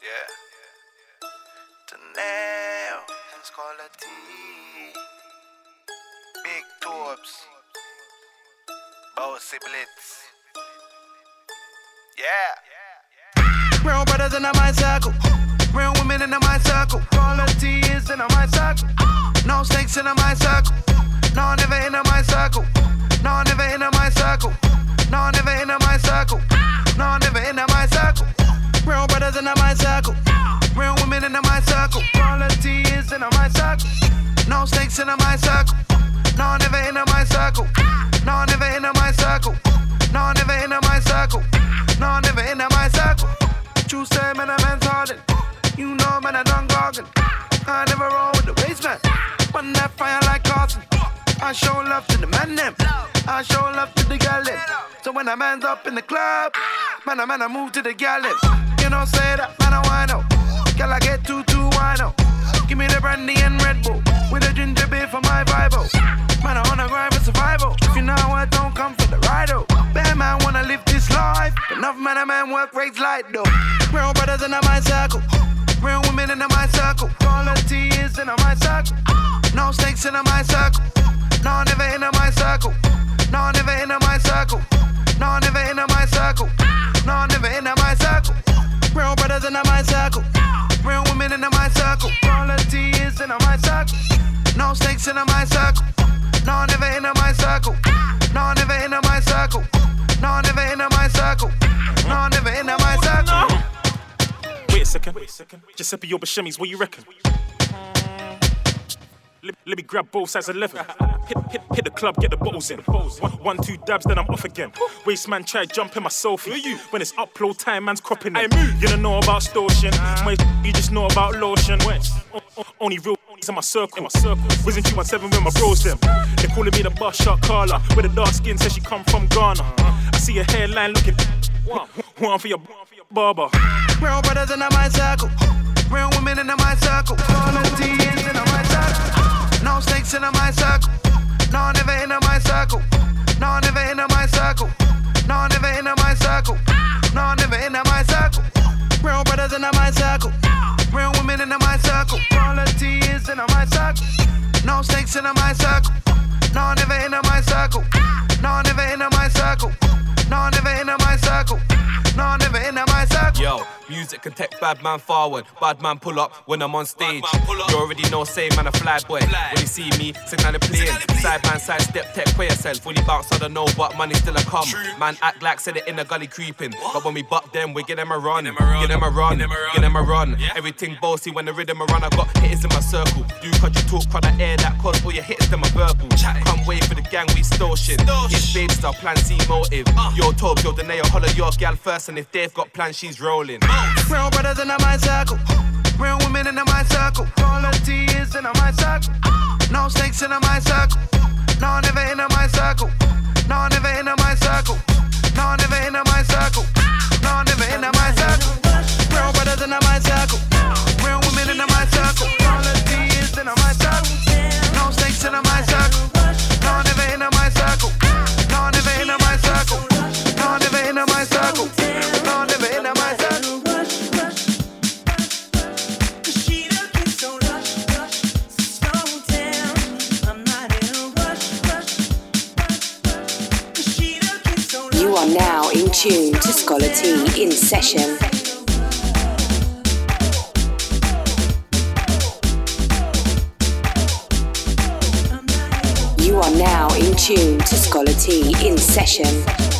Yeah. Janelle. Let's call T. Big Torbs. Bossy Blitz. Yeah. Real brothers in my circle. Real women in my circle. Quality is in my circle. No snakes in my circle. No, never in my circle. No, never in my circle. No, never in my circle. No, never in my circle. Real brothers in my circle. Real women in my circle. Quality is in my circle. No snakes in my circle. No, never in my circle. No, never in my circle. No, never in my circle. No, never in my circle. True say, man, a man's hardened. You know, man, I done gargan. I never roll with the waste man. Run that fire like Carson. I show love to the man them. I show love to the gal. So when a man's up in the club, man, a man, I move to the gal. You know, say that, man, I wanna. Girl, I get two, two, wino. Oh. Give me the brandy and Red Bull. With a ginger beer for my Bible. Oh. Man, I wanna grind for survival. If you know what, don't come for the ride, oh. Bad man wanna live this life. Enough man, a man work rates light, though. Real brothers in my circle. Real women in my circle. Quality is in my circle. No snakes in my circle. No, never in my circle. No, never in my circle. No, never in my circle. No, never in my circle. Real brothers in my circle. Real women in my circle. Quality is in my circle. No snakes in my circle. No, never in my circle. No, never in my circle. No, never in my circle. No, never in my circle. Wait a second. Wait a second. Giuseppe your Bashemis, what you reckon? Let, let me grab both sides of leather. Hit, hit, hit the club, get the bottles in. One, one, two dabs, then I'm off again. Waste man try jump in my selfie. When it's upload time, man's cropping it. You don't know about extortion. My you just know about lotion. O- o- Only real in my circle. In my circle. Whizzing 217 with my bros them. They calling me the bus shot Carla. With the dark skin, says she come from Ghana. I see a hairline looking. One for your barber. Real brothers in my circle. Real women in my circle. Quality is in my circle. No snakes in my circle. No, never in my circle. No, never in my circle. No, never in my circle. No, never in my circle. Real brothers in my circle. Real women in my circle. Quality is in my circle. No snakes in my circle. No, never in my circle. No, never in my circle. No, never in my circle. No, never in my circle. Yo, music can take bad man forward, bad man pull up when I'm on stage. You already know, say man a fly boy. When you see me, signal the plane. Side man, side step, tech for yourself. Fully bounce, I don't know, but money still a come. Man act like said it in the gully creeping. But when we buck them, we get them a run. Get them a run, get them a run. Everything bossy when the rhythm a run. I got hitters in my circle. You cut your talk, crowd the air that cause all your hits them a verbal. Come wait for the gang, we extortion. It's babe star, plan C motive. Uh. Yo, Tob, yo, Danae, holler your gal first, and if they've got plans, she's rolling. Real brothers in my circle. Real women in my circle. Quality is in my circle. No snakes in my circle. No, never in my circle. No, never in my circle. No, never in my circle. No, never in my circle. Real brothers in my circle. Real women in my circle. Quality is in my circle. No snakes in my circle. No, never in my circle. Now in tune to Scholar Tee in session. You are now in tune to Scholar Tee in session.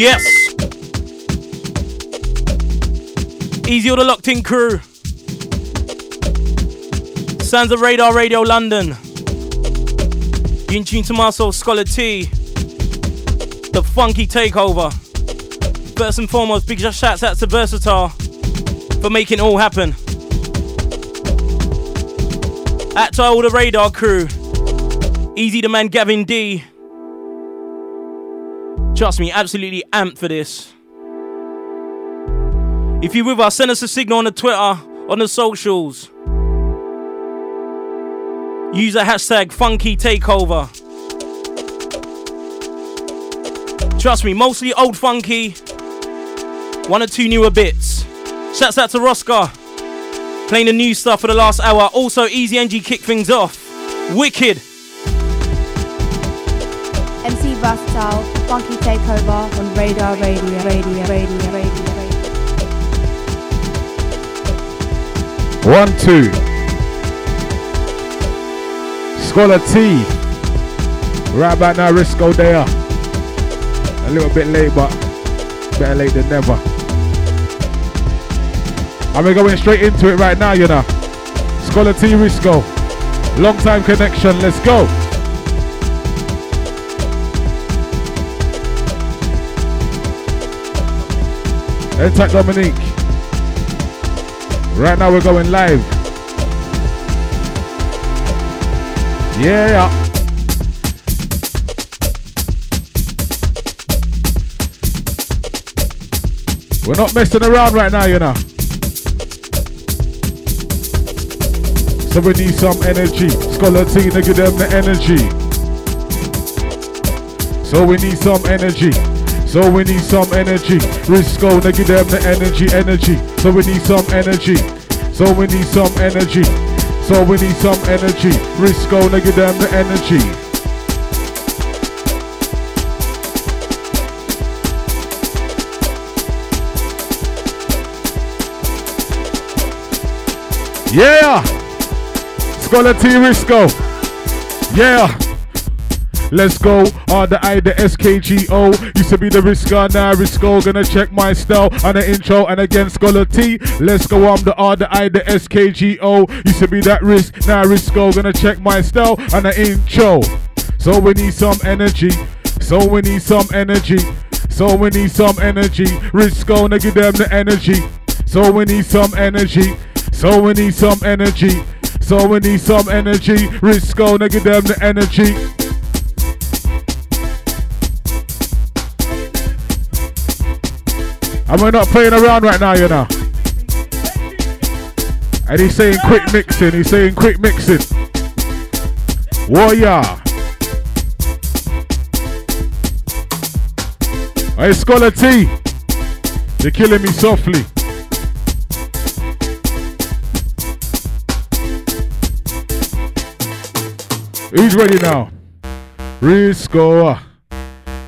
Yes. Easy all the locked in crew. Sounds of Radar Radio London. You in tune to Marcel Scholar Tee. The funky takeover. First and foremost, big shouts out to Versatile for making it all happen. At to all the radar crew. Easy the man Gavin D. Trust me, absolutely amped for this. If you're with us, send us a signal on the Twitter, on the socials. Use the hashtag Funky Takeover. Trust me, mostly old funky, one or two newer bits. Shouts out to Roscar, playing the new stuff for the last hour. Also, Easy NG kick things off. Wicked. MC Versatile, Funky Takeover on Radar Radio, Radio, Radio, Radio. One, two. Scholar Tee. Right about now, Riskgo there. A little bit late, but better late than never. And we're going straight into it right now, you know. Scholar Tee Riskgo. Long time connection, let's go. Intact Dominique. Right now we're going live. Yeah. We're not messing around right now, you know. So we need some energy. Scholar Tee, nigga, them the energy. So we need some energy. So we need some energy. Riskgo, they give them the energy, energy. So we need some energy. So we need some energy. So we need some energy. Riskgo, they give them the energy. Yeah! Scholar Tee Riskgo. Yeah! Let's go. R the I, the SKGO. Used to be the Risco, now Riskgo. Oh, gonna check my style on the intro and again Scholar Tee. Let's go. I'm the R the I, the SKGO. Used to be that risk, now Riskgo. Oh, gonna check my style on the intro. So we need some energy. So we need some energy. So we need some energy. Riskgo, oh, nigga, give them the energy. So we need some energy. So we need some energy. So we need some energy. Riskgo, nigga, give them the energy. And we're not playing around right now, you know. And he's saying quick mixing. He's saying quick mixing. Warrior. Hey, Scholar Tee. You're killing me softly. Who's ready now? Riskgo,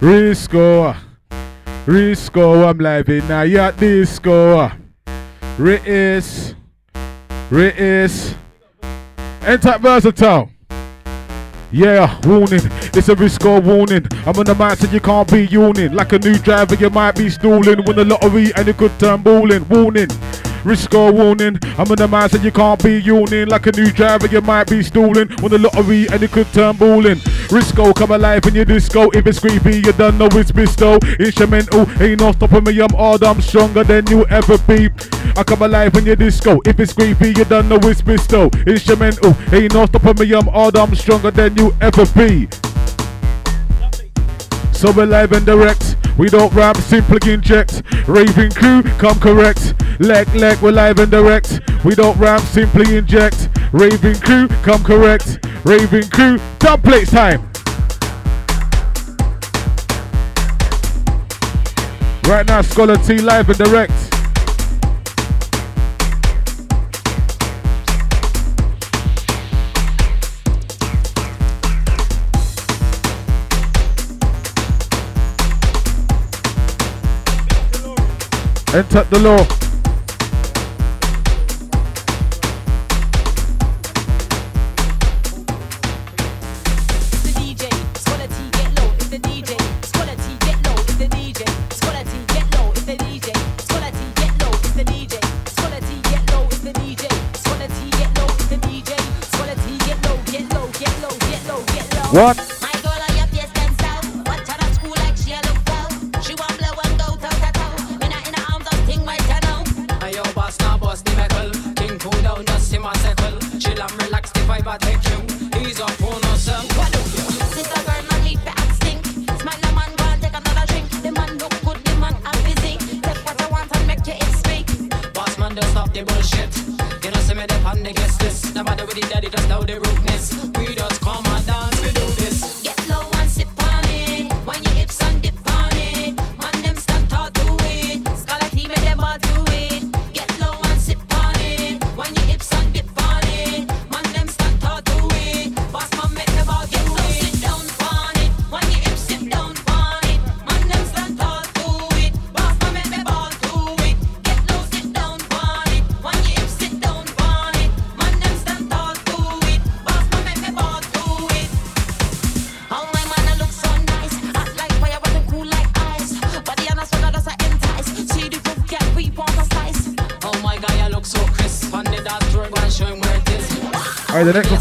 Riskgo, Riskgo, I'm live in a yacht disco. Ritis, Ritis, enter versatile. Yeah, warning, it's a risk or warning. I'm on the so you can't be yawning. Like a new driver, you might be stalling. Win the lottery and it could turn balling. Warning. Risk or warning, I'm on the so you can't be yawning. Like a new driver you might be stalling. Win the lottery and it could turn balling. Riskgo come alive in your disco. If it's creepy you don't know it's Bisto Instrumental, ain't no stopping me. I'm hard, I'm stronger than you ever be. I come alive in your disco. If it's creepy you don't know it's Bisto Instrumental, ain't no stopping me. I'm hard, I'm stronger than you ever be. So we're live and direct we don't rap, simply inject. Raving crew, come correct. Leg, leg, we're live and direct. We don't rap, simply inject. Raving crew, come correct. Raving crew, dub plates time. Right now, Scholar Tee live and direct. Enter the law. What?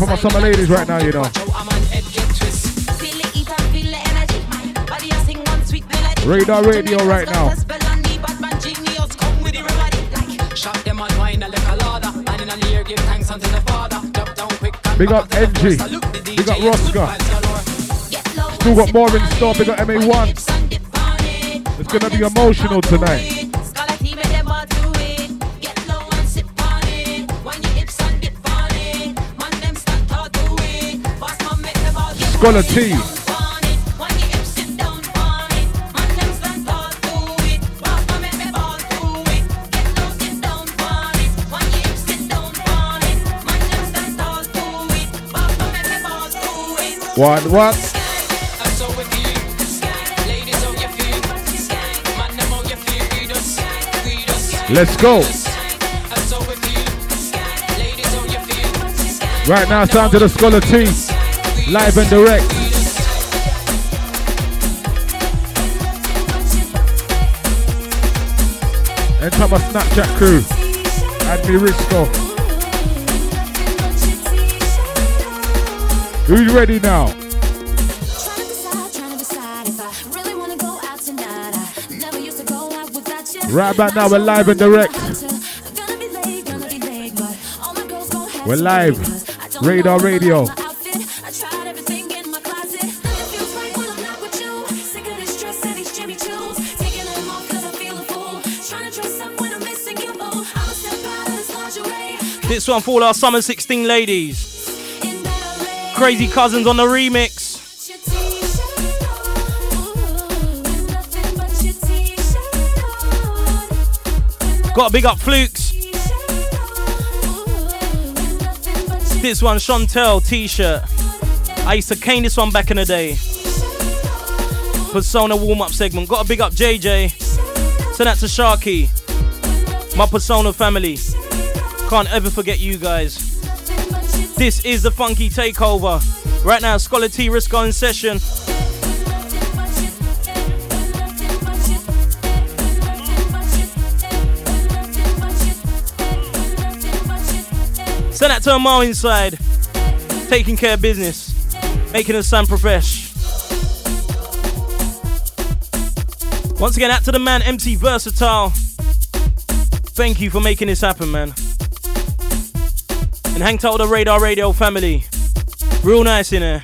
For my summer ladies right now, you know. Radar radio right now. Big up NG. Big up Rosca. Still got more in store. Big up MA1. It's gonna be emotional tonight. Scholar Tee. What, what? Let's go. Right now, time to the Scholar Tee live and direct. Enter my Snapchat crew. Add me Riskgo. Who's ready now? Right about now, we're live and direct. We're live. Radar Radio. This one for all our Summer 16 ladies. Crazy Cousinz on the remix. Got a big up Flukes. This one, Chantel t shirt. I used to cane this one back in the day. Persona warm up segment. Got a big up JJ. Send that to Sharky. My Persona family. Can't ever forget you guys. This is the Funky Takeover. Right now, Scholar Tee Riskgo in session. Send that to a Amal inside. Taking care of business. Making us sound profesh. Once again, out to the man, MC Versatile. Thank you for making this happen, man. Hang tight with the Radar Radio family. Real nice in there.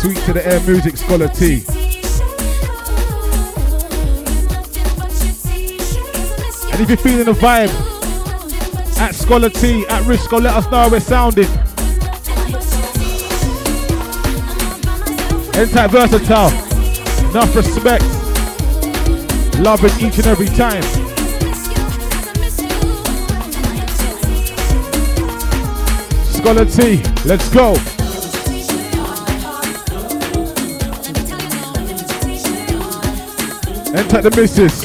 To the Air Music Scholar Tee. And if you're feeling the vibe, at Scholar Tee, at Riskgo, let us know how we're sounding. Entire versatile, enough respect, loving each and every time. Scholar Tee, let's go. Enter the missus.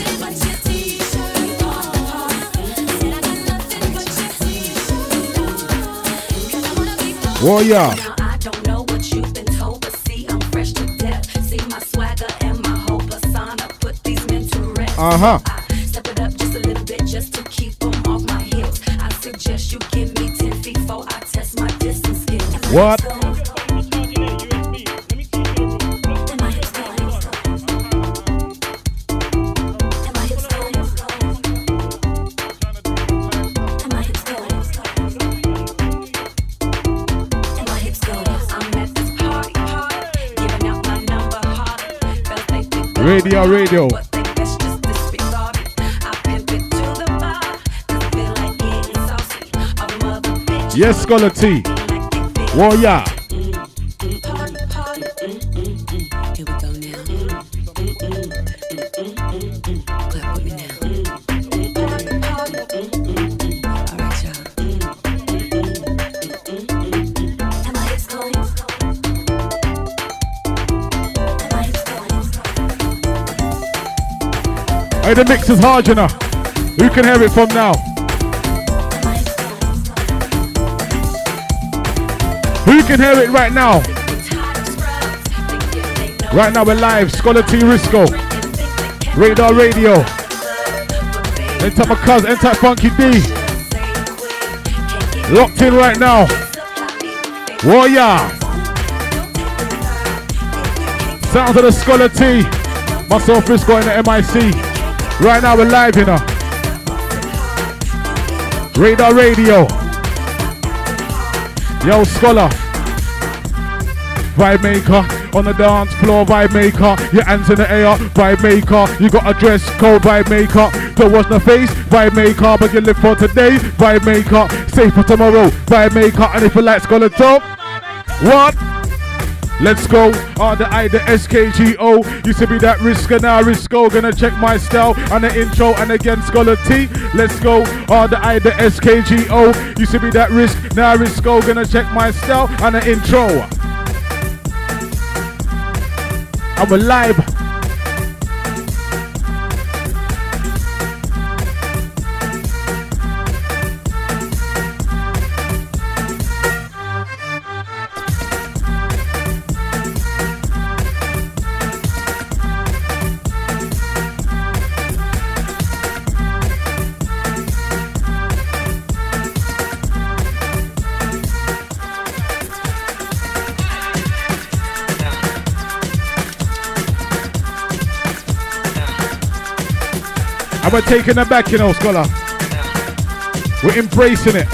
Warrior. Uh huh. Step it up just a little bit just to keep them off my heels. I suggest you give me 10 feet before I test my distance skills. What? Radio Radio. Yes, Scholar Tee. Warrior. Hey, the mix is hard, you know. Who can hear it from now? Who can hear it right now? Right now we're live, Scholar Tee Riskgo. Radar Radio. Enter my cousin, enter Funky D. Locked in right now. Warrior. Sounds of the Scholar Tee. Myself Riskgo in the MIC. Right now we're live, you know. Radar Radio. Yo, Scholar. Vibe maker on the dance floor, vibe maker. Your hands in the air, vibe maker. You got a dress code, vibe maker. There was no face, vibe maker. But you live for today, vibe maker. Safe for tomorrow, vibe maker. And if you like Scholar Top, what? Let's go. On the I, the SKGO. Used to be that Risco, now Riskgo. Gonna check my style on the intro and again Scholar Tee. Let's go. On the I, the SKGO. Used to be that Risk, now Riskgo. Gonna check my style on the intro. I'm alive. we're taking it back, you know, scholar. We're embracing it.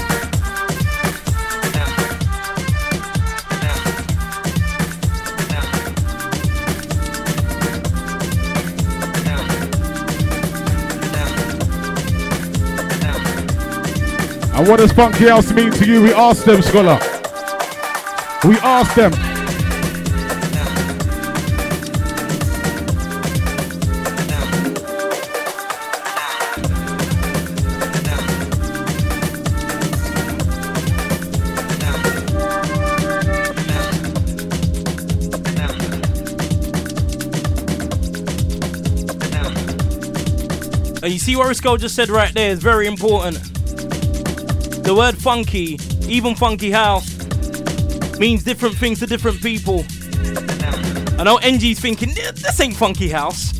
And what does Funky House mean to you? We asked them, scholar. We asked them. See what Riskgo just said right there is very important. The word funky, even funky house, means different things to different people. I know NG's thinking, this ain't funky house.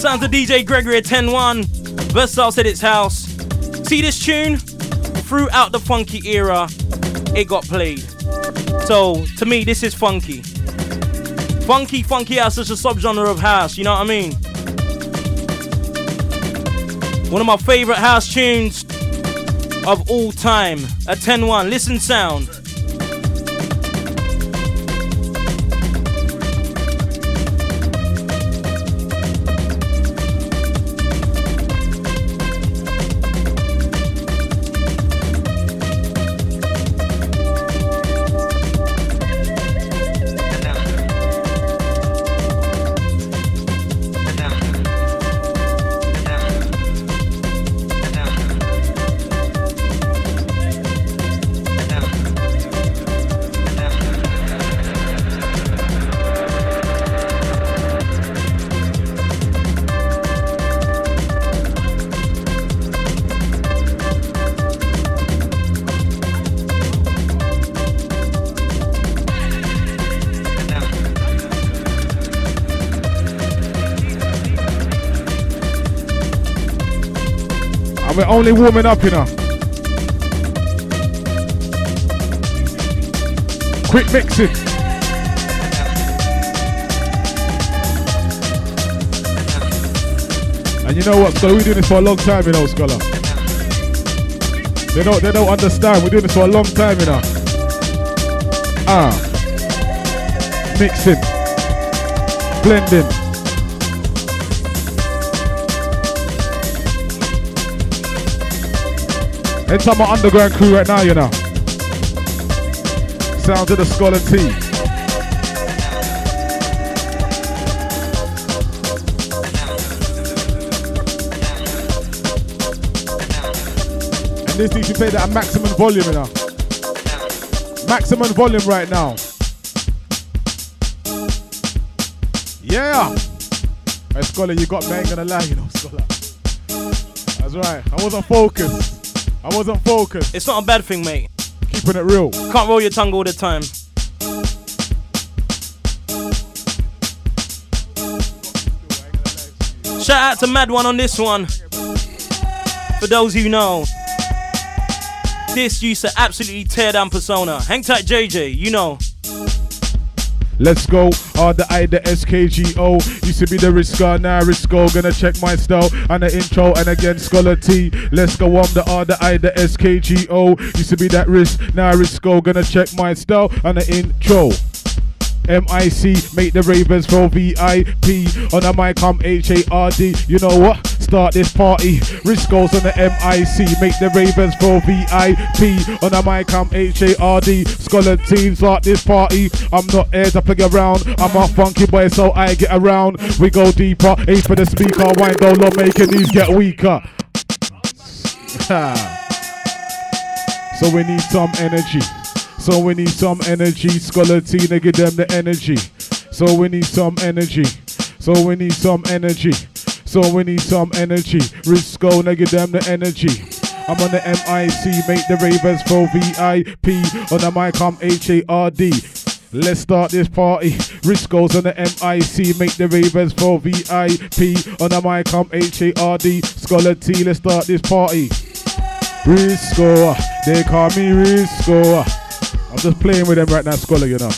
Sounds of DJ Gregory at 10-1. Versatile said it's house. See this tune? Throughout the funky era, it got played. So, to me, this is funky. Funky, funky house is a subgenre of house, you know what I mean? One of my favorite house tunes of all time. A 10 1. Listen sound. And we're only warming up, you know. Quick mixing. And you know what, Scholar? We're doing this for a long time, you know, Scholar. They don't, they don't understand. We're doing this for a long time, you know. Ah. Mixing. Blending. Inside my underground crew right now, you know. Sounds of the Scholar Tee. And this needs to play that at maximum volume, you know. Maximum volume right now. Yeah. Hey, Scholar, you got I ain't gonna lie, you know, Scholar. That's right. I wasn't focused. I wasn't focused. It's not a bad thing, mate. Keeping it real. Can't roll your tongue all the time. Shout out to Mad One on this one. For those who know, this used to absolutely tear down Persona. Hang tight, JJ, you know. Let's go. R the I, the SKGO. Used to be the Risco, now Riskgo. Gonna check my style and the intro. And again, Scholar Tee. Let's go on the R the I, the SKGO. Used to be that Risk, now Riskgo. Gonna check my style and the intro. MIC, make the Ravens for VIP. On the mic, I'm H-A-R-D. You know what? Start this party. Risk Riskgo's on the MIC, make the Ravens for VIP. On the mic, I'm H-A-R-D. Scholar team, start this party. I'm not here to play around. I'm a funky boy, so I get around. We go deeper, aim for the speaker. Wind down low, making these get weaker. so we need some energy. So we need some energy. Scholar Tina, give them the energy. So we need some energy. So we need some energy. So we need some energy. Riskgo, give them the energy. I'm on the MIC, make the Ravens for VIP. On the mic, I'm H-A-R-D. Let's start this party. Riskgo's on the MIC, make the Ravens for VIP. On the mic, I'm H-A-R-D. Scholar Tee, let's start this party. Riskgo, they call me Riskgo. I'm just playing with them right now, Scholar, you know.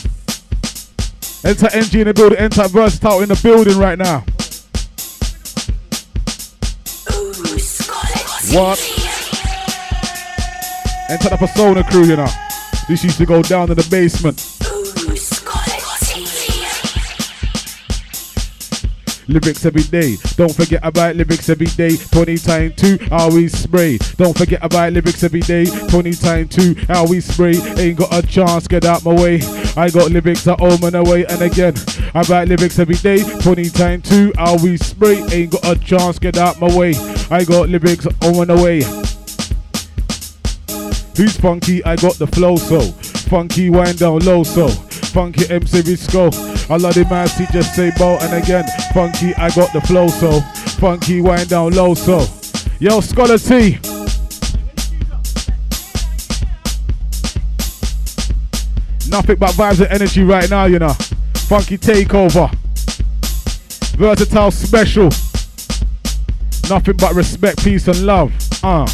Enter NG in the building, enter Versatile in the building right now. What? Enter the Persona crew, you know. This used to go down in the basement. Lyrics every day. Don't forget about lyrics every day. 20 times two, how we spray. Don't forget about lyrics every day. 20 times two, how we spray. Ain't got a chance, get out my way. I got lyrics at home and away. And again, I write lyrics every day. 20 times two, how we spray. Ain't got a chance, get out my way. I got lyrics home and away. Who's funky? I got the flow so funky, wind down low so funky MC Riskgo. I love the man, see just say bow and again funky. I got the flow so funky, wind down low so. Yo, Scholar Tee. Nothing but vibes and energy right now, you know. Funky takeover. Versatile special. Nothing but respect, peace, and love. Uh.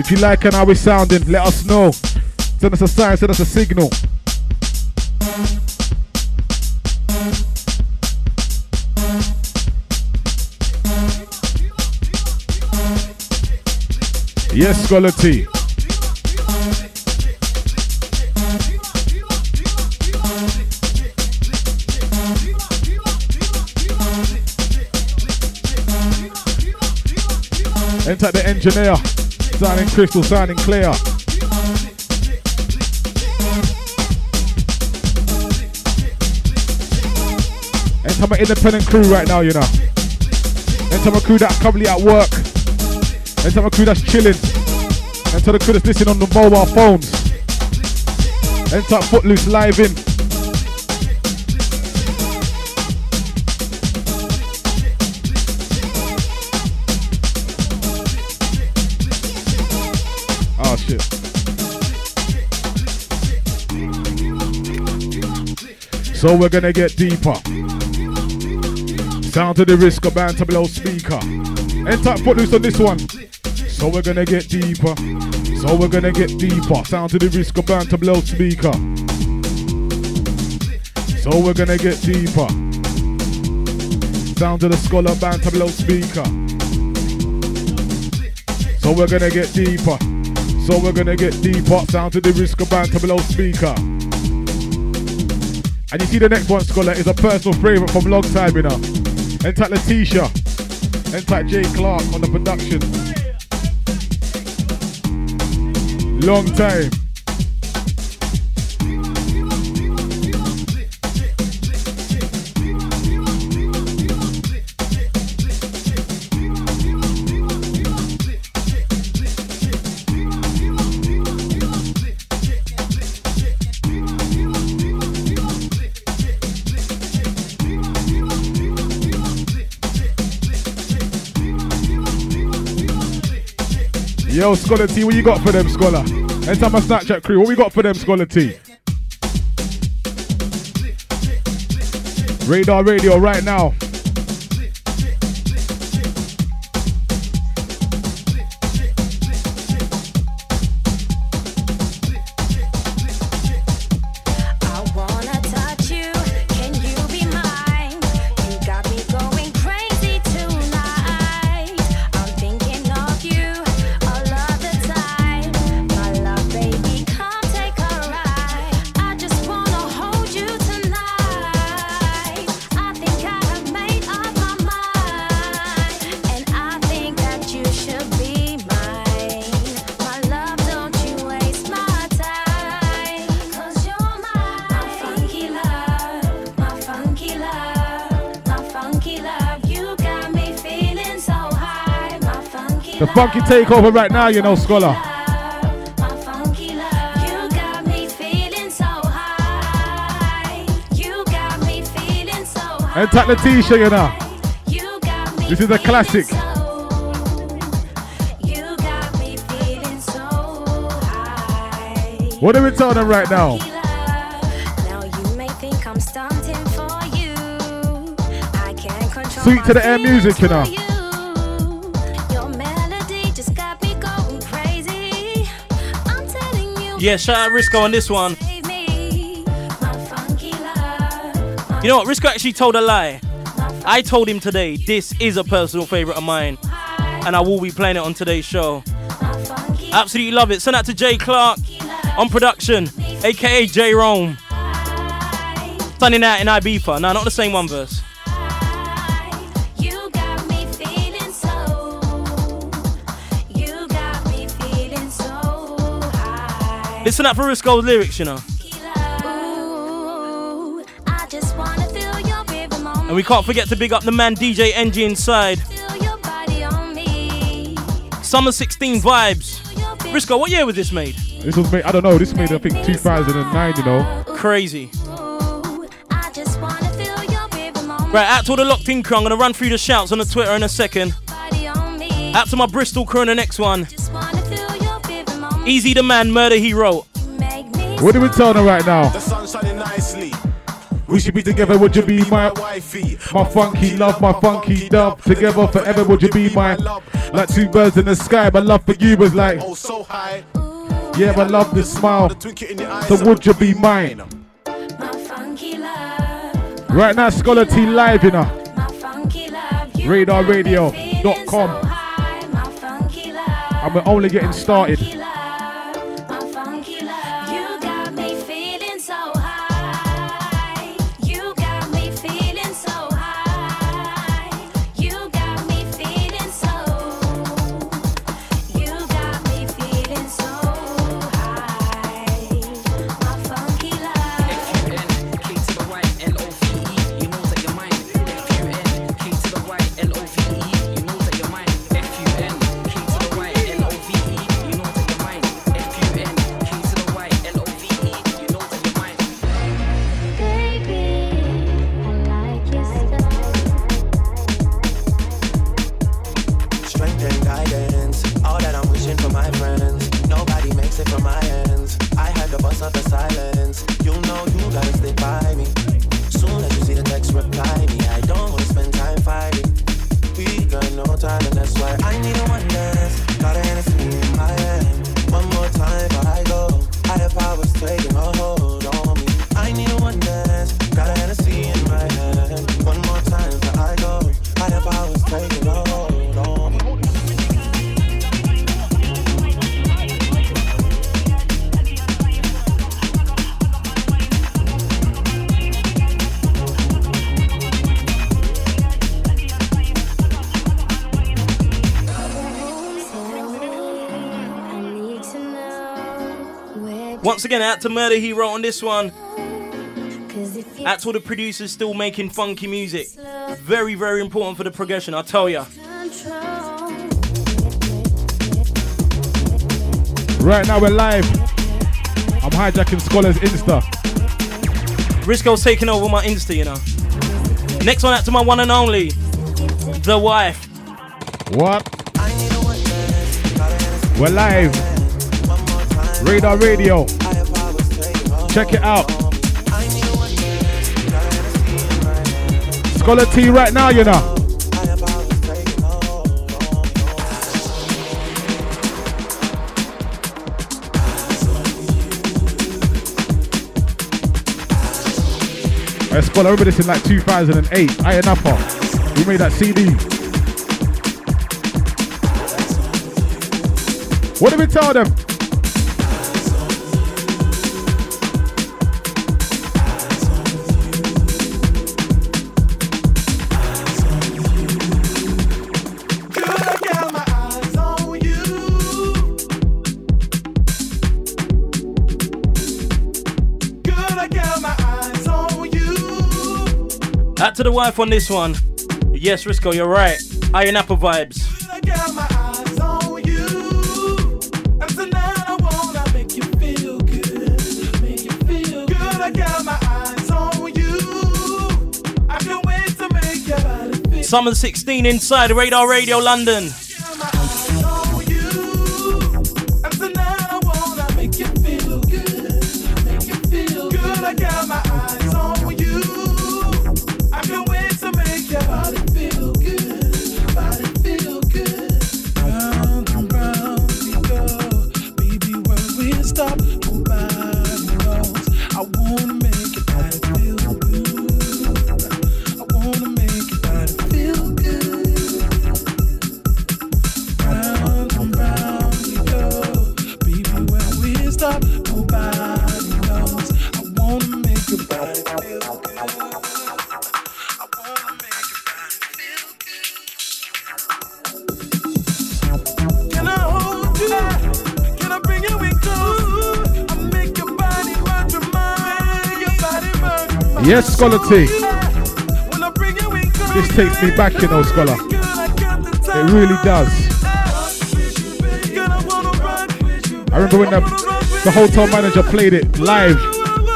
If you like and how we sounding, let us know. Send us a sign, send us a signal. Yes, Scholar Tee. Enter the engineer. Sounding crystal, sounding clear. Enter my independent crew right now, you know. Enter my crew that's currently at work. Enter my crew that's chilling. Enter the crew that's listening on the mobile phones. Enter Footloose live in. So we're gonna get deeper. Sound to the risk of band to below speaker. Enter footloose on this one. So we're gonna get deeper. So we're gonna get deeper. Sound to the risk of band to below speaker. So we're gonna get deeper. Sound to the scholar band to below speaker. So we're gonna get deeper. So we're gonna get deeper. Sound to the risk of band to below speaker. And you see the next one, Scholar, is a personal favourite from long time, you know. Enter Letitia. Enter Jay Clark on the production. Long time. Yo, Scholar Tee, what you got for them, Scholar? Enter my Snapchat crew, what we got for them, Scholar Tee? Radar Radio right now. Funky takeover right now, you know, Scholar. You got me feeling. You know. This is a classic. What are we telling them right now? Now you may think I'm for you. I can't Sweet to the air music, you know. Yeah, shout out Riskgo on this one. You know what? Riskgo actually told a lie. I told him today this is a personal favorite of mine. and I will be playing it on today's show. Absolutely love it. Send that to Jay Clark on production, aka J Rome. Sunny out in Ibiza. No, not the same one verse. Listen up for Riskgo's lyrics, you know. Ooh, I just wanna feel your rhythm on And we can't forget to big up the man DJ NG inside. Feel your body on me. Summer 16 vibes. Riskgo, what year was this made? This was made, I don't know, this was made, I think, 2009, you know. Crazy. I just wanna feel your rhythm on Right, out to all the locked in crew. I'm gonna run through the shouts on the Twitter in a second. body on me. Out to my Bristol crew in the next one. Easy the man, murder he wrote. What are we telling her right now? The sun shining nicely. We should be together, would you be my wifey? My funky love, my funky dove. Together forever, would you be my Like two birds in the sky, my love for you was like Oh, so high. Yeah, my love the smile. Twinkle in your eyes. So would you be mine? My funky love, Right now, Scholar Tee live, you know. my funky love. You RadarRadio.com. my funky love, And we're only getting started. Once again, out to Murder He wrote on this one. Out to all the producers still making funky music. Very, very important for the progression, I'll tell ya. Right now, we're live. I'm hijacking Scholar's Insta. Riskgo's taking over my Insta, you know. Next one out to my one and only, the wife. What? We're live. Radar Radio. Check it out. Scholar Tee right now, you know. I Scholar, remember this in like 2008. I and Upper. We made that CD. What did we tell them? Out to the wife on this one. Yes, Riskgo, you're right. Iron Apple vibes. Summer 16 inside Radar Radio London. Scholar Tee. This takes me back, you know, Scholar. It really does. I remember when the, the hotel manager played it live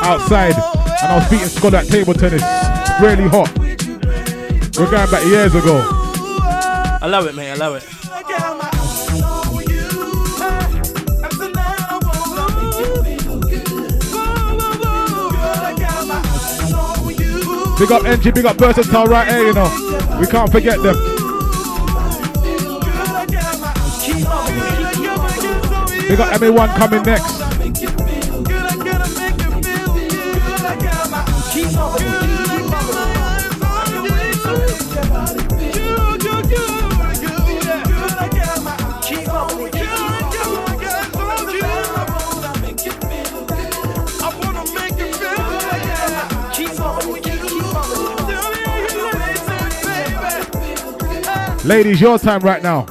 outside and I was beating Scholar at table tennis. Really hot. We're going back years ago. I love it, mate. I love it. Big up NG, big up Versatile right here, you know. We can't forget them. Big up MA1 coming next. Ladies, your time right now.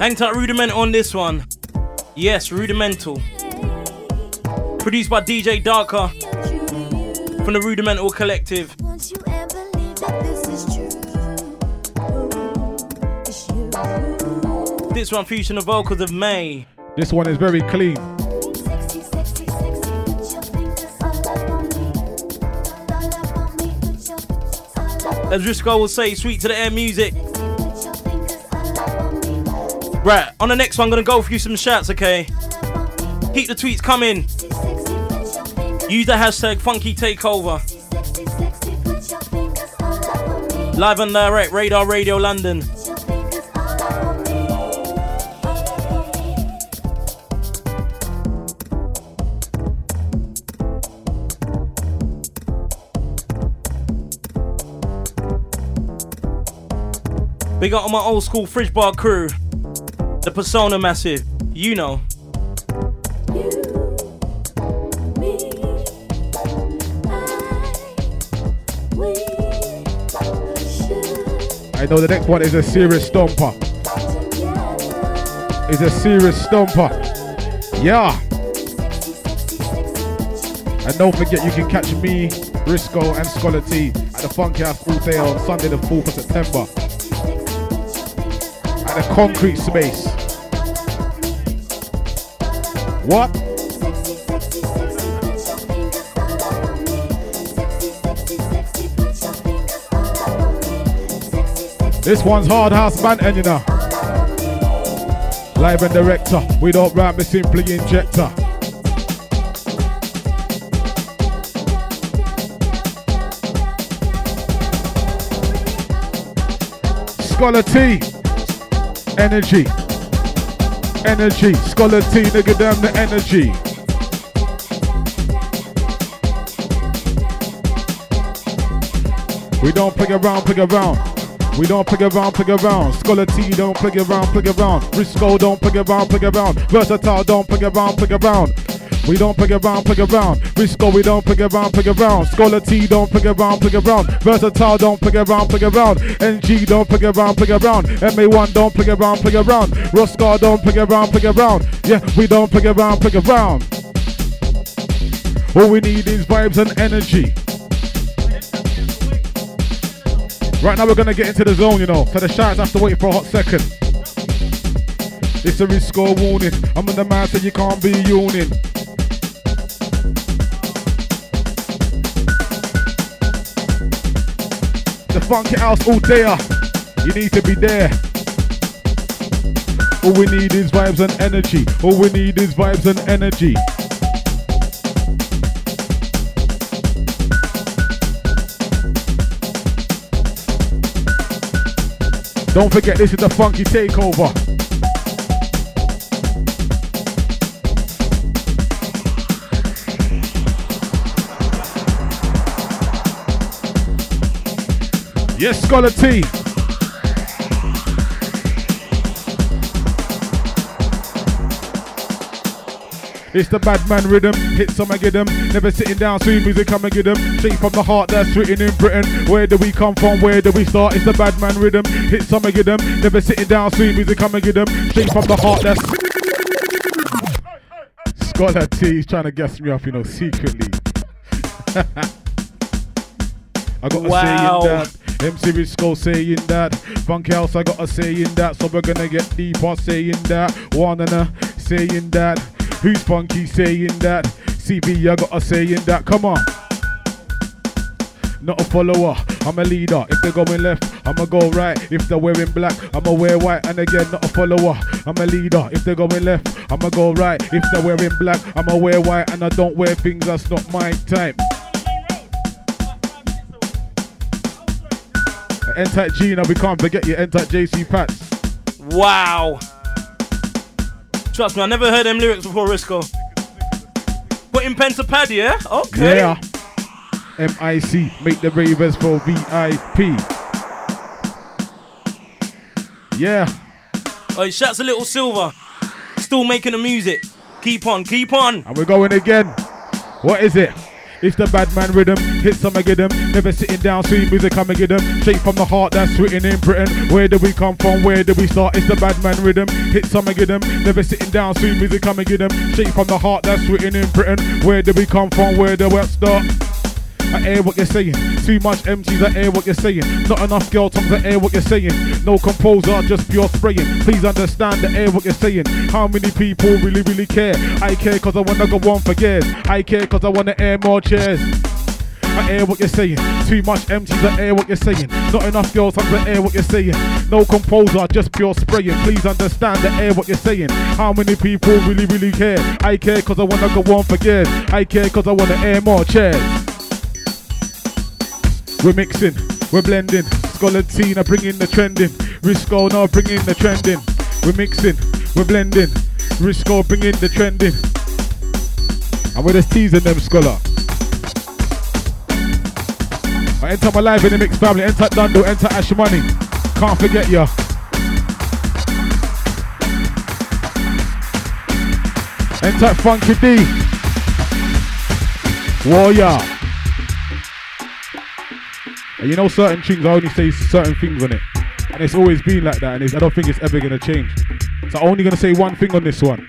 Hang tight, Rudiment on this one. Yes, Rudimental. Produced by DJ Darker from the Rudimental Collective. This one featuring the vocals of May. This one is very clean. As Riskgo will say, sweet to the air music. Right, on the next one, I'm gonna go through some shouts, okay? Keep the tweets coming. Use the hashtag Funky Takeover. Live and direct, Radar Radio London. Big up on my old school fridge bar crew. The Persona Massive. You know. I know the next one is a serious stomper. Is a serious stomper. Yeah. And don't forget you can catch me, Riskgo, and Scholar Tee at the Funky House all day on Sunday the 4th of September. At the concrete space. What? This one's Hard House and you know. Live and director, we don't rap, we simply injector. Scholar Tee, energy, energy. Scholar Tee, nigga, damn the energy. We don't play around, play around. We don't play around, play around. Scholar Tee don't play around, play around. Riskgo don't play around, play around. Versatile don't play around, play around. We don't play around, play around. Riskgo, we don't play around, play around. Scholar Tee don't play around, play around. Versatile don't play around, play around. NG don't play around, play around. MA1 don't play around, play around. Roscar don't play around, play around. Yeah, we don't play around, play around. All we need is vibes and energy. Right now we're gonna get into the zone, you know. So the shots have to wait for a hot second. It's a rescore warning. I'm in the man, so you can't be union. Funky house all day. Ah. You need to be there. All we need is vibes and energy. All we need is vibes and energy. Don't forget, this is the funky takeover. Yes, Scholar Tee. It's the bad man rhythm. Hit some and get them. Never sitting down, sweet music, come and get them. Straight from the heart that's written in Britain. Where do we come from? Where do we start? It's the bad man rhythm. Hit some and get them. Never sitting down, sweet music, come and get them. Straight from the heart that's. Scholar Tee he's trying to gas me up, you know, secretly. I got Wow. a say in that. MC Riskgo saying that. Funky House, I got a say in that. So we're gonna get deeper saying that. One and a saying that. Who's funky saying that? CB, I got a say in that. Come on. Not a follower, I'm a leader. If they're going left, I'ma go right. If they're wearing black, I'ma wear white. And again, not a follower, I'm a leader. If they're going left, I'ma go right. If they're wearing black, I'ma wear white. And I don't wear things that's not my type. Enter Gina, we can't forget you. Enter JC Pats. Wow. Trust me, I never heard them lyrics before, Riskgo. Put in pen to pad, yeah? Okay. Yeah. MIC, make the ravers for VIP. Yeah. Oh, shouts a little silver. Still making the music. Keep on, keep on. And we're going again. What is it? It's the bad man rhythm. Hit some get them. Never sitting down, sweet music, come and get them. Straight from the heart that's written in Britain. Where do we come from? Where do we start? It's the bad man rhythm. Hit some and get them. Never sitting down, sweet music, come and get them. Straight from the heart that's written in Britain. Where do we come from? Where do we start? I hear what you're saying. Too much empties, I hear what you're saying. Not enough girl tongues, I hear what you're saying. No composer, just pure spraying. Please understand, I hear what you're saying. How many people really, really care? I care cause I wanna go on for years. I care cause I wanna air more chairs. I hear what you're saying. Too much empties, I hear what you're saying. Not enough girls, I hear what you're saying. No composer, just pure spraying. Please understand, I hear what you're saying. How many people really, really care? I care cause I wanna go on for years. I care cause I wanna air more chairs. We're mixing, we're blending. Scolatina bringing the trending. Riskgo now bringing the trending. We're mixing, we're blending. Riskgo bringing the trending. And we're just teasing them, Scholar. I enter my live in the mix family. Enter Dundo, enter Ash Money. Can't forget ya. Enter Funky D. Warrior. And you know certain things, I only say certain things on it. And it's always been like that, and I don't think it's ever gonna change. So I'm only gonna say one thing on this one.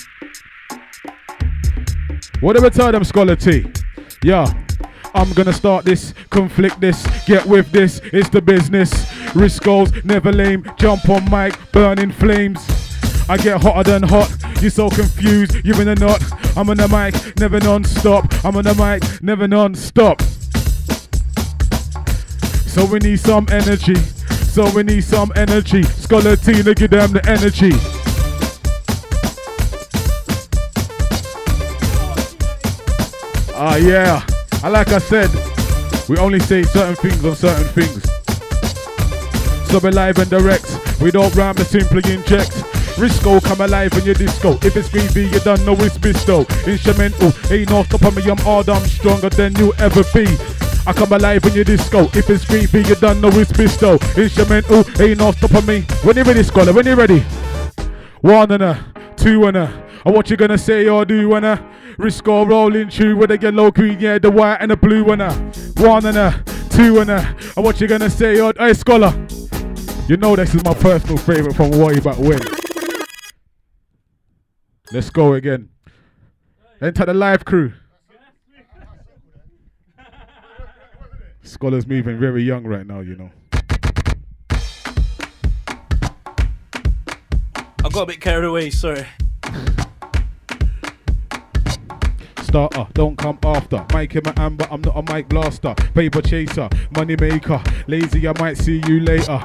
Whatever tell them, Scholar Tee. Yeah. I'm gonna start this, conflict this, get with this, it's the business. Risk goals, never lame, jump on mic, burning flames. I get hotter than hot, you're so confused, you're in a knot. I'm on the mic, never non-stop. I'm on the mic, never non-stop. So we need some energy. So we need some energy. Scholar Tina, give them the energy. Ah, yeah. And like I said, we only say certain things on certain things. So we're live and direct. We don't rhyme, we simply inject. Riskgo come alive in your disco. If it's greedy, you don't know it's bisto. Instrumental, ain't no stopping me. I'm hard, I'm stronger than you ever be. I come alive in your disco. If it's creepy, you don't know it's bisto. Instrumental, ain't no stopping me. When you ready, scholar? When you ready? One and a, two and a. And what you gonna say or do when a Riskgo rolling through with the yellow, green, yeah, the white and the blue and a. One and a, two and a. And what you gonna say or hey scholar? You know this is my personal favorite from way back when. Let's go again. Enter the live crew. Scholar's moving very young right now, you know. I got a bit carried away, sorry. Starter, don't come after. Mike in my amber, I'm not a mic blaster. Paper chaser, money maker. Lazy, I might see you later.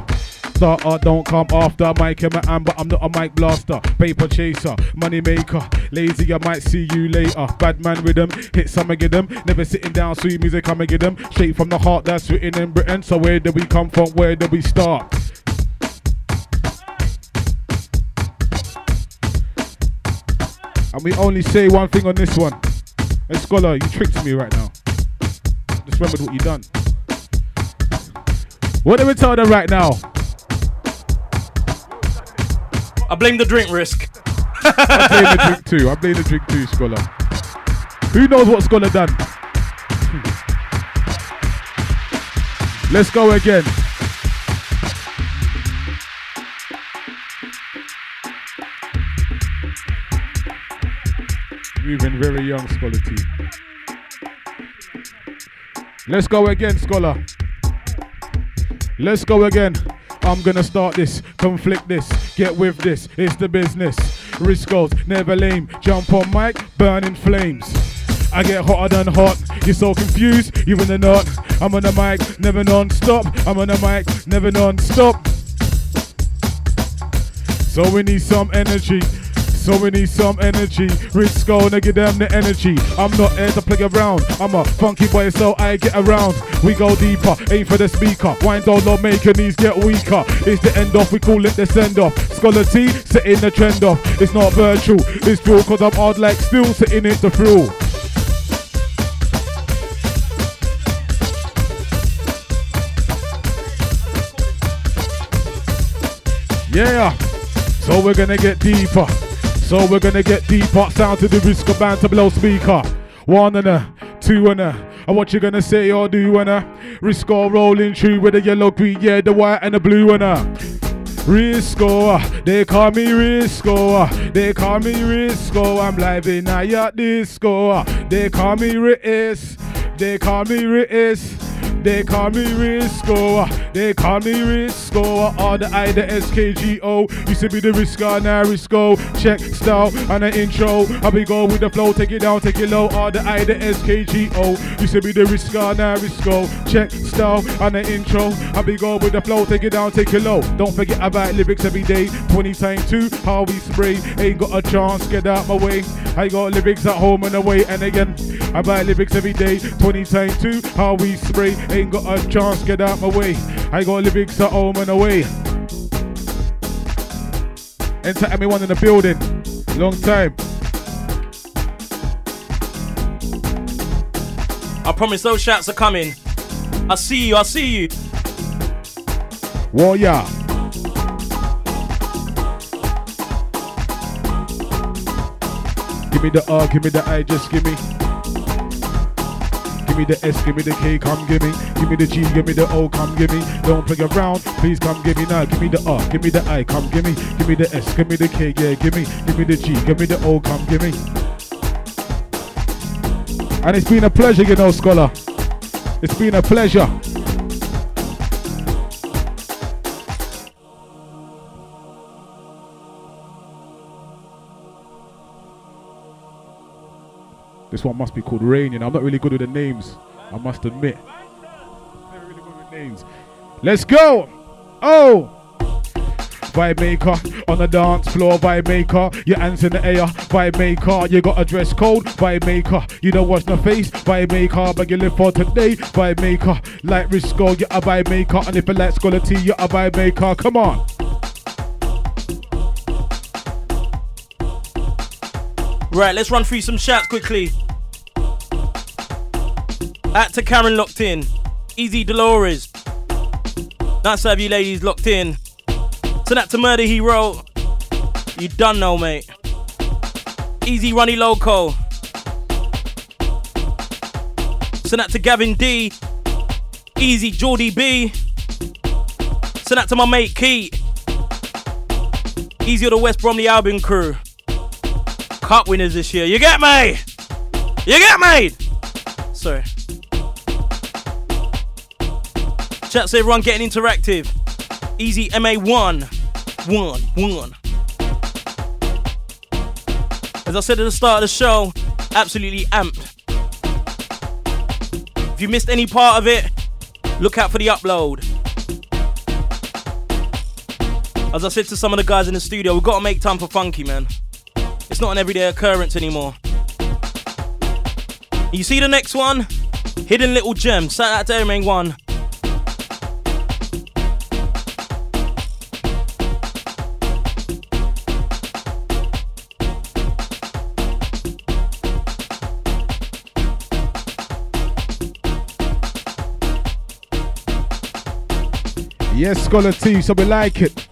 Starter, don't come after. Mike in my amber, I'm not a mic blaster. Paper chaser, money maker. Lazy, I might see you later. Bad man rhythm, hit some and get them. Never sitting down, sweet music, come and get them. Straight from the heart, that's written in Britain. So where do we come from? Where do we start? And we only say one thing on this one. Hey, Scholar, you tricked me right now. Just remembered what you done. What do we tell them right now? I blame the drink risk. I blame the drink too. I blame the drink too, Scholar. Who knows what Scholar done? Let's go again. Moving very young, Scholar Tee. Let's go again, Scholar. Let's go again. I'm gonna start this, conflict this, get with this, it's the business. Riscos, never lame, jump on mic, burning flames. I get hotter than hot, you're so confused, you're in the knot. I'm on the mic, never non-stop, I'm on the mic, never non-stop. So we need some energy. So we need some energy. Riskgo, nigga, them the energy. I'm not here to play around. I'm a funky boy, so I get around. We go deeper, aim for the speaker. Wind down make your knees get weaker. It's the end off, we call it the send off. Scholar Tee, setting the trend off. It's not virtual, it's true, cause I'm hard like still sitting it to through. Yeah. So we're gonna get deeper. So we're gonna get deeper. Sound to the risk of band to blow speaker. One and a, two and a. And what you gonna say or do and a? Riskgo rolling through with the yellow, green, yeah, the white and the blue and a. Riskgo, oh, uh, they call me Riskgo, oh, uh, they call me Risco. Oh, I'm live in a yacht disco. Uh, they call me Riz, they call me Riz. They call me Riskgo, they call me Riskgo. All the I, the SKGO. Used to be the Riskgo, now Riskgo. Check style and the intro. I be go with the flow, take it down, take it low. All the I, the SKGO. Used to be the Riskgo, now Riskgo. Check style and the intro. I be go with the flow, take it down, take it low. Don't forget about lyrics every day. 20 times two, how we spray. Ain't got a chance, get out my way. I got lyrics at home and away. And again, I buy lyrics every day. 20 times two, how we spray. Ain't got a chance, get out my way. I got lyrics at home and away. Enter everyone in the building. Long time. I promise those shouts are coming. I see you, I see you. Warrior. Give me the R, give me the I, just give me. Me the S, give me the K, come give me. Give me the G, give me the O, come give me. Don't play around, please come give me now. Give me the R, give me the I, come give me. Give me the S, give me the K, yeah, give me. Give me the G, give me the O, come give me. And it's been a pleasure, you know, Scholar. It's been a pleasure. This one must be called Rain, you know. I'm not really good with the names, I must admit. Never really good with names. Let's go! Oh! Vibe maker on the dance floor, vibe maker. Your hands in the air, vibe maker. You got a dress code, vibe maker. You don't wash no face, vibe maker. But you live for today, vibe maker. Like Riskgo, you're a vibe maker. And if you like Scholar Tee, you're a vibe maker. Come on. Right, let's run through some shouts quickly. At to Karen locked in. Easy Dolores. Nice to have you ladies locked in. So that to Murder Hero. You done know, mate. Easy Runny Loco. So that to Gavin D. Easy Geordie B. So that to my mate Keith. Easy of the West Bromwich Albion crew. Cup winners this year. You get me? You get me? Sorry. Chat to everyone getting interactive. Easy MA1. One, one. As I said at the start of the show, absolutely amped. If you missed any part of it, look out for the upload. As I said to some of the guys in the studio, we've got to make time for funky, man. It's not an everyday occurrence anymore. You see the next one? Hidden Little Gem. Shout out to Airmain One. Yes, Scholar Tee, so we like it.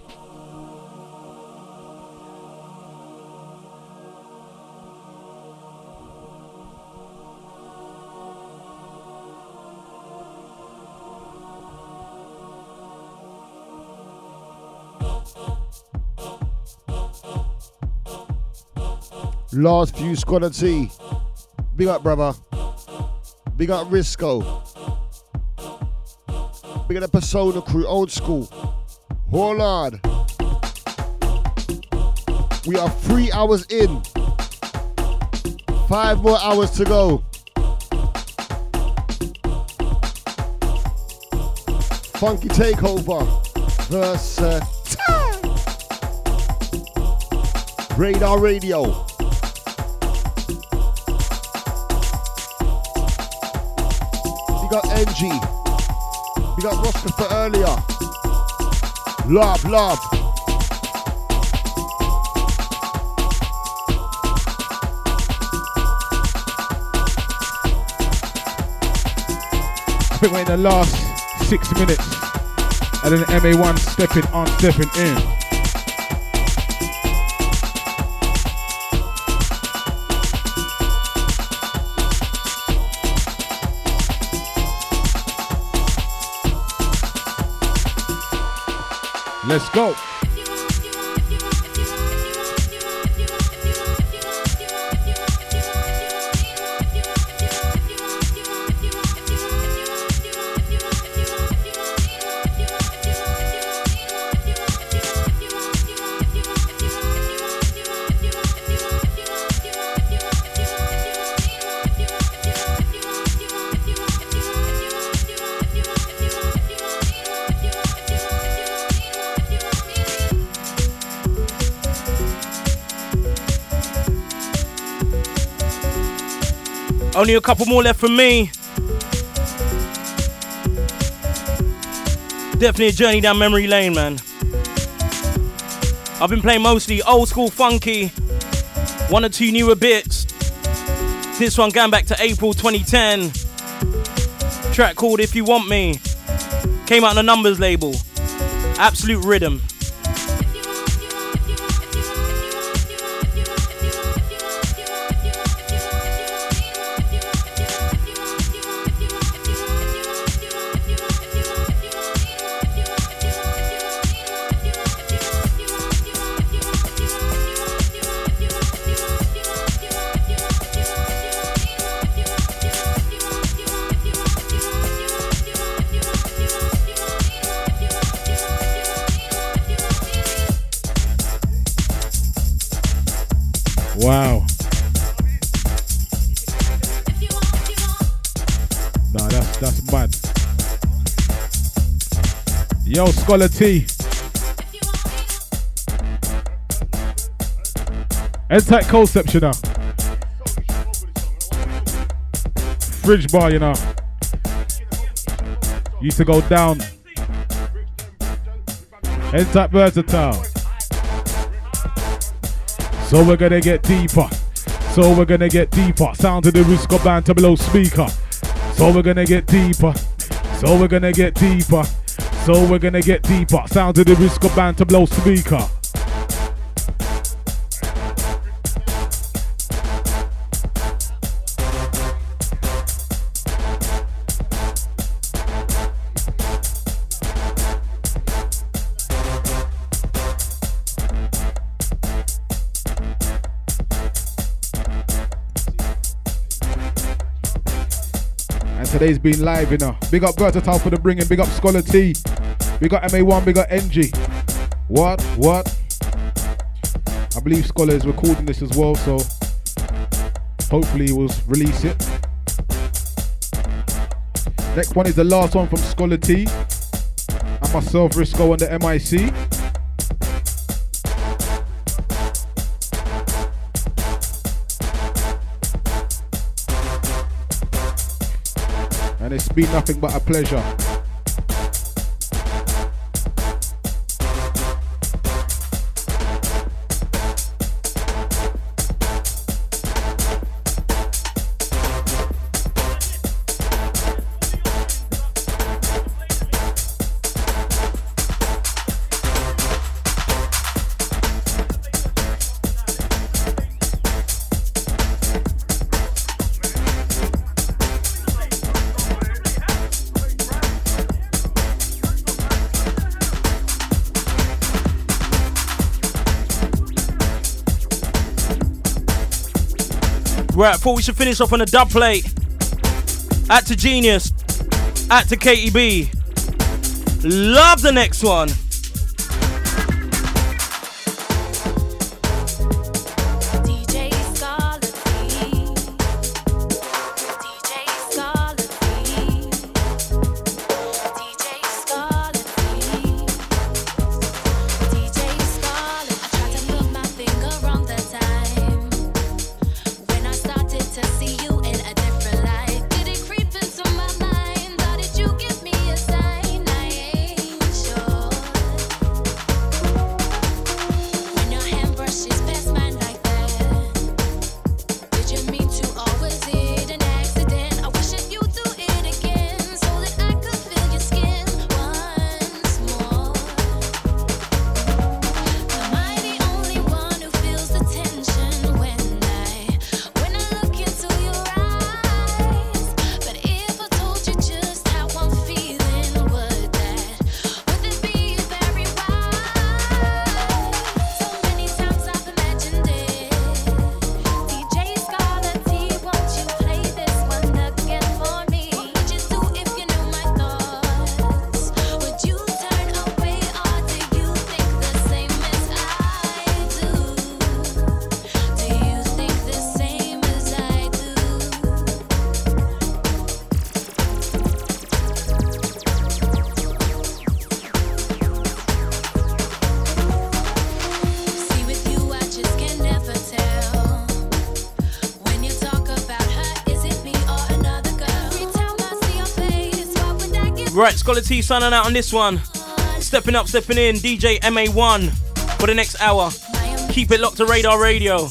Last few Scholar Tee. Big up, brother. Big up Riskgo. Big up the Persona crew, old school. Hold on. We are three hours in. Five more hours to go. Funky Takeover. Versatile. Radar Radio. Got NG. We got Roscoe for earlier. Love, love. I think we're in the last six minutes. And then MA1 stepping on, stepping in. Let's go. Only a couple more left from me. Definitely a journey down memory lane, man. I've been playing mostly old school funky, one or two newer bits. This one going back to April 2010. Track called If You Want Me. Came out on the Numbers label. Absolute rhythm. Scholar Tee. N-Type concept, you know. Fridge bar, you know. Used to go down. N-Type versatile. So we're gonna get deeper. So we're gonna get deeper. Sound of the Riskgo band to below speaker. So we're gonna get deeper. So we're gonna get deeper. So we're gonna get deeper. Sound of the Riskgo band to below speaker. And today's been live, you know. Big up Versatile for the bringing. Big up Scholar Tee. We got MA1. we got NG. What? What? I believe Scholar is recording this as well, so hopefully we'll release it. Next one is the last one from Scholar Tee. And myself, Riskgo, on the MIC. And it's been nothing but a pleasure. Right, thought we should finish off on a dub plate. At to Genius, at to KEB. Love the next one. Right, Scholar Tee signing out on this one. Stepping up, stepping in, DJ MA1 for the next hour. Keep it locked to Radar Radio.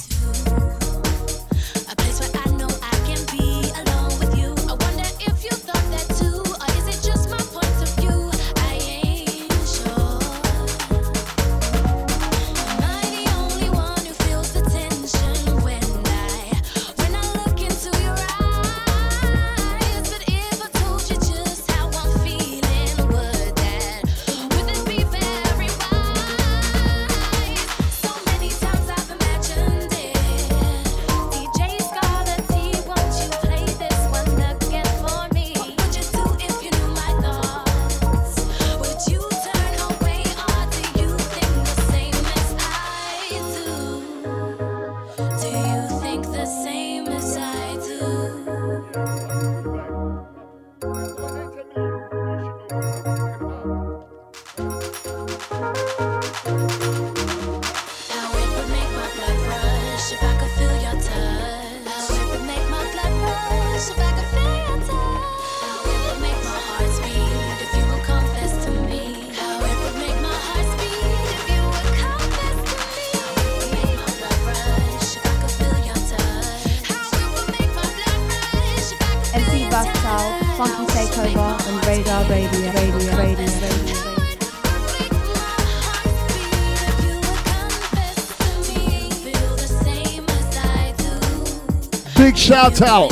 shout out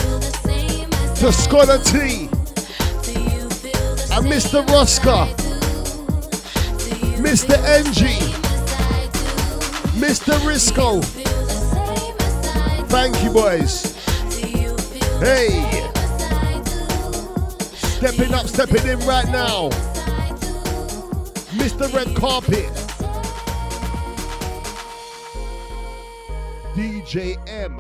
to Scholar Tee and Mr. Rosca, Mr. NG, Mr. Riskgo. Thank you, boys. Hey, stepping up, stepping in right now. Mr. Red Carpet. DJ M.